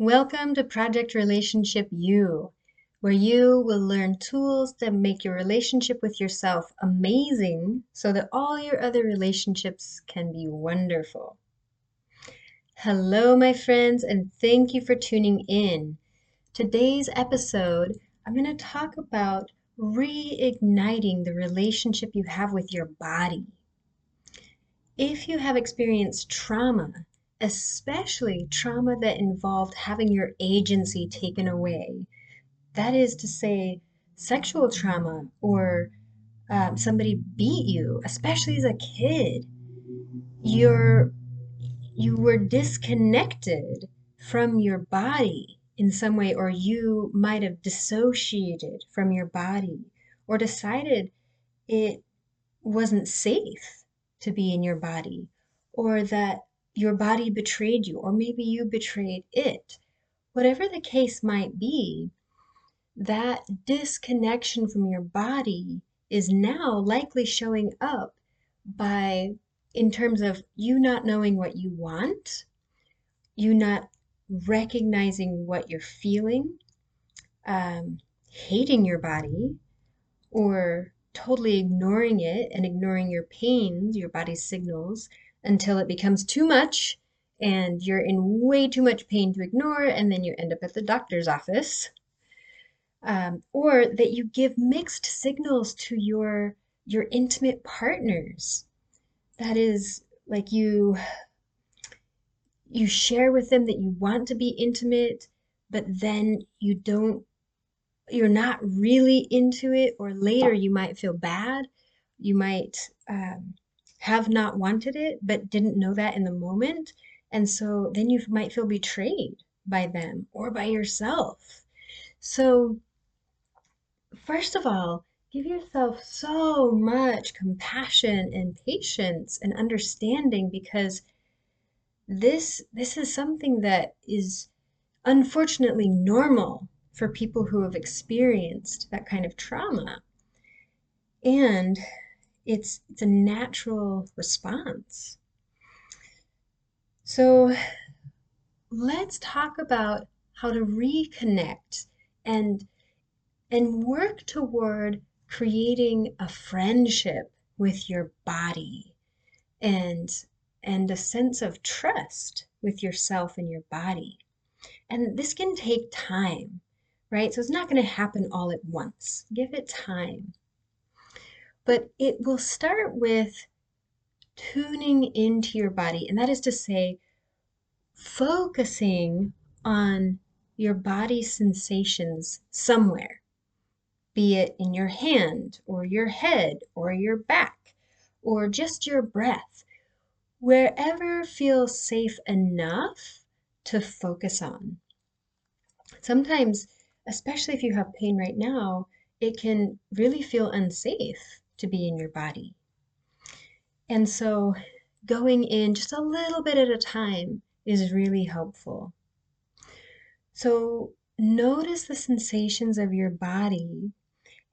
Welcome to Project Relationship You, where you will learn tools that make your relationship with yourself amazing so that all your other relationships can be wonderful. Hello, my friends, and thank you for tuning in. Today's episode, I'm going to talk about reigniting the relationship you have with your body. If you have experienced trauma, especially trauma that involved having your agency taken away, that is to say, sexual trauma or um, somebody beat you, especially as a kid, you're you were disconnected from your body in some way, or you might have dissociated from your body, or decided it wasn't safe to be in your body, or that your body betrayed you, or maybe you betrayed it. Whatever the case might be, that disconnection from your body is now likely showing up by in terms of you not knowing what you want, you not recognizing what you're feeling, um, hating your body, or totally ignoring it and ignoring your pains, your body's signals, until it becomes too much and you're in way too much pain to ignore, and then you end up at the doctor's office. Um, or that you give mixed signals to your your intimate partners. That is like you you share with them that you want to be intimate, but then you don't you're not really into it, or later you might feel bad. You might um, have not wanted it, but didn't know that in the moment. And so then you might feel betrayed by them or by yourself. So, first of all, give yourself so much compassion and patience and understanding because this this is something that is unfortunately normal for people who have experienced that kind of trauma. And it's, it's a natural response. So let's talk about how to reconnect and and work toward creating a friendship with your body and and a sense of trust with yourself and your body. And this can take time, right? So it's not going to happen all at once. Give it time. But it will start with tuning into your body, and that is to say, focusing on your body sensations somewhere, be it in your hand or your head or your back or just your breath, wherever feels safe enough to focus on. Sometimes, especially if you have pain right now, it can really feel unsafe to be in your body. And so going in just a little bit at a time is really helpful. So notice the sensations of your body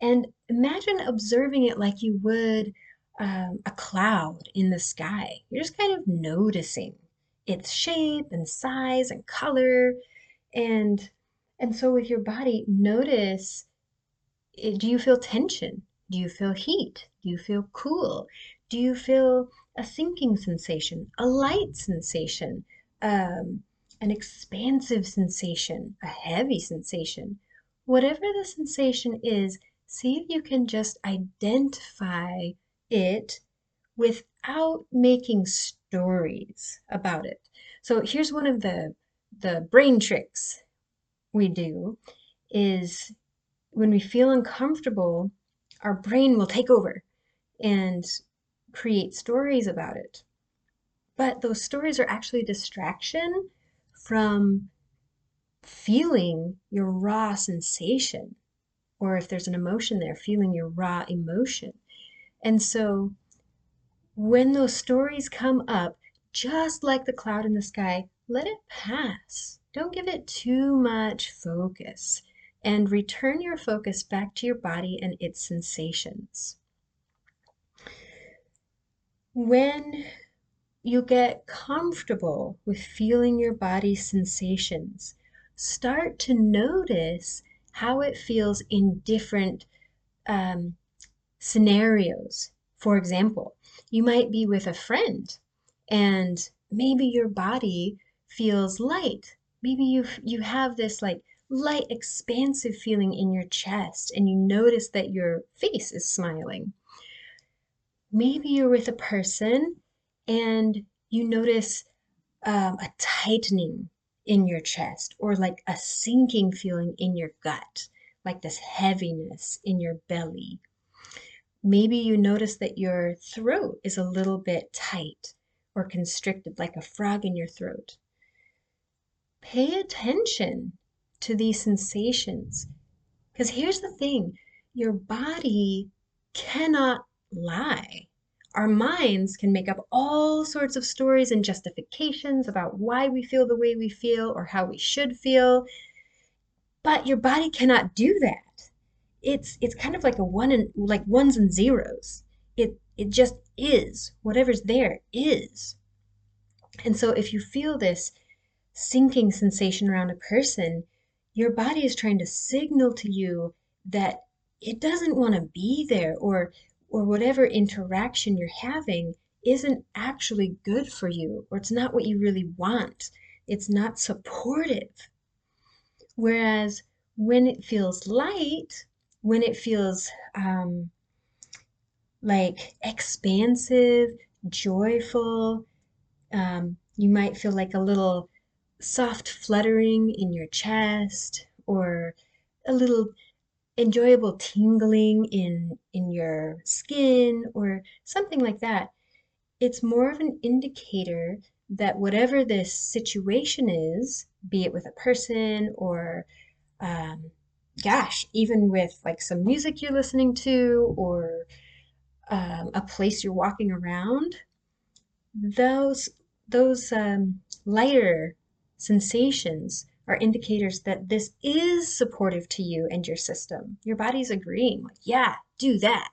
and imagine observing it like you would um, a cloud in the sky. You're just kind of noticing its shape and size and color and and so with your body notice eh, do you feel tension do you feel heat? Do you feel cool? Do you feel a sinking sensation, a light sensation, um, an expansive sensation, a heavy sensation? Whatever the sensation is, see if you can just identify it without making stories about it. So here's one of the the brain tricks we do is when we feel uncomfortable our brain will take over and create stories about it. But those stories are actually a distraction from feeling your raw sensation, or if there's an emotion there, feeling your raw emotion. And so when those stories come up, just like the cloud in the sky, let it pass. Don't give it too much focus and return your focus back to your body and its sensations. When you get comfortable with feeling your body's sensations, start to notice how it feels in different um, scenarios. For example, you might be with a friend and maybe your body feels light. Maybe you you have this like light expansive feeling in your chest and you notice that your face is smiling. Maybe you're with a person and you notice um, a tightening in your chest or like a sinking feeling in your gut, like this heaviness in your belly. Maybe you notice that your throat is a little bit tight or constricted, like a frog in your throat. Pay attention to these sensations. Because here's the thing your body cannot lie. Our minds can make up all sorts of stories and justifications about why we feel the way we feel or how we should feel. But your body cannot do that. It's it's kind of like a one and like ones and zeros. It it just is. Whatever's there is. And so if you feel this sinking sensation around a person, your body is trying to signal to you that it doesn't want to be there or or whatever interaction you're having isn't actually good for you or it's not what you really want. It's not supportive. Whereas when it feels light, when it feels um, like expansive, joyful, um, you might feel like a little soft fluttering in your chest or a little enjoyable tingling in in your skin or something like that it's more of an indicator that whatever this situation is be it with a person or um, gosh even with like some music you're listening to or um, a place you're walking around those those um, lighter sensations are indicators that this is supportive to you and your system. Your body's agreeing, like, yeah, do that.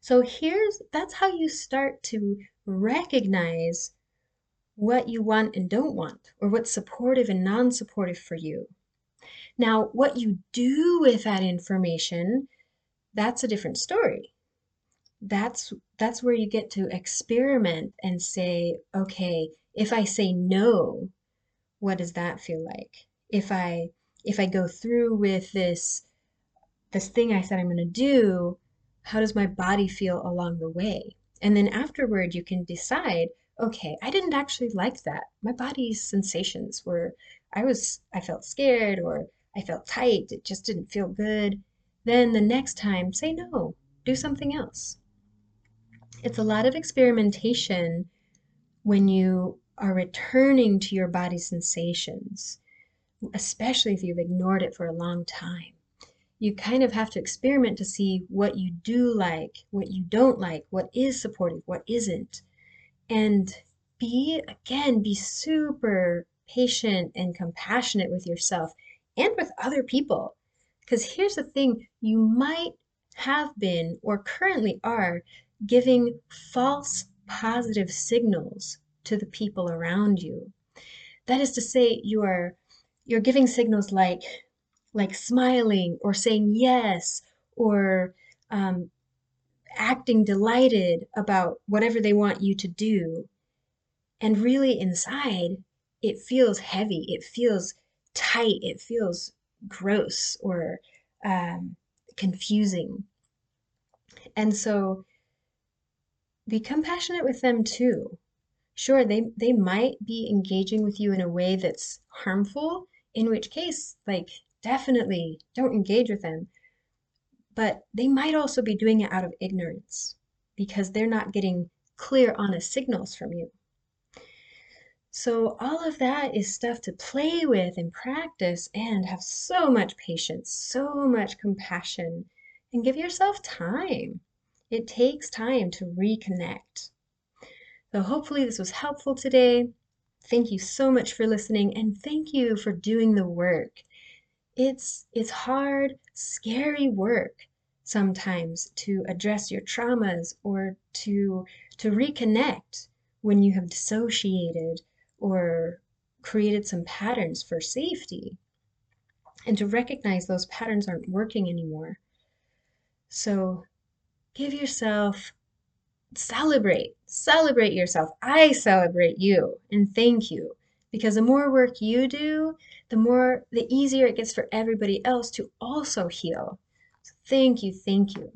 So here's that's how you start to recognize what you want and don't want, or what's supportive and non supportive for you. Now, what you do with that information, that's a different story. That's that's where you get to experiment and say, okay, if I say no, what does that feel like? If I if I go through with this this thing I said I'm going to do, how does my body feel along the way? And then afterward you can decide, okay, I didn't actually like that. My body's sensations were I was I felt scared or I felt tight, it just didn't feel good. Then the next time say no, do something else. It's a lot of experimentation when you are returning to your body sensations, especially if you've ignored it for a long time. You kind of have to experiment to see what you do like, what you don't like, what is supportive, what isn't. And be, again, be super patient and compassionate with yourself and with other people. Because here's the thing you might have been or currently are giving false positive signals to the people around you. That is to say, you are you're giving signals like like smiling or saying yes or um, acting delighted about whatever they want you to do. And really inside, it feels heavy. It feels tight. It feels gross or um, confusing. And so be compassionate with them too. Sure, they, they might be engaging with you in a way that's harmful, in which case, like, definitely don't engage with them. But they might also be doing it out of ignorance because they're not getting clear, honest signals from you. So, all of that is stuff to play with and practice and have so much patience, so much compassion, and give yourself time. It takes time to reconnect. So hopefully this was helpful today. Thank you so much for listening and thank you for doing the work. It's it's hard, scary work sometimes to address your traumas or to to reconnect when you have dissociated or created some patterns for safety and to recognize those patterns aren't working anymore. So give yourself, celebrate, celebrate yourself. I celebrate you and thank you because the more work you do, the more, the easier it gets for everybody else to also heal. So thank you, thank you.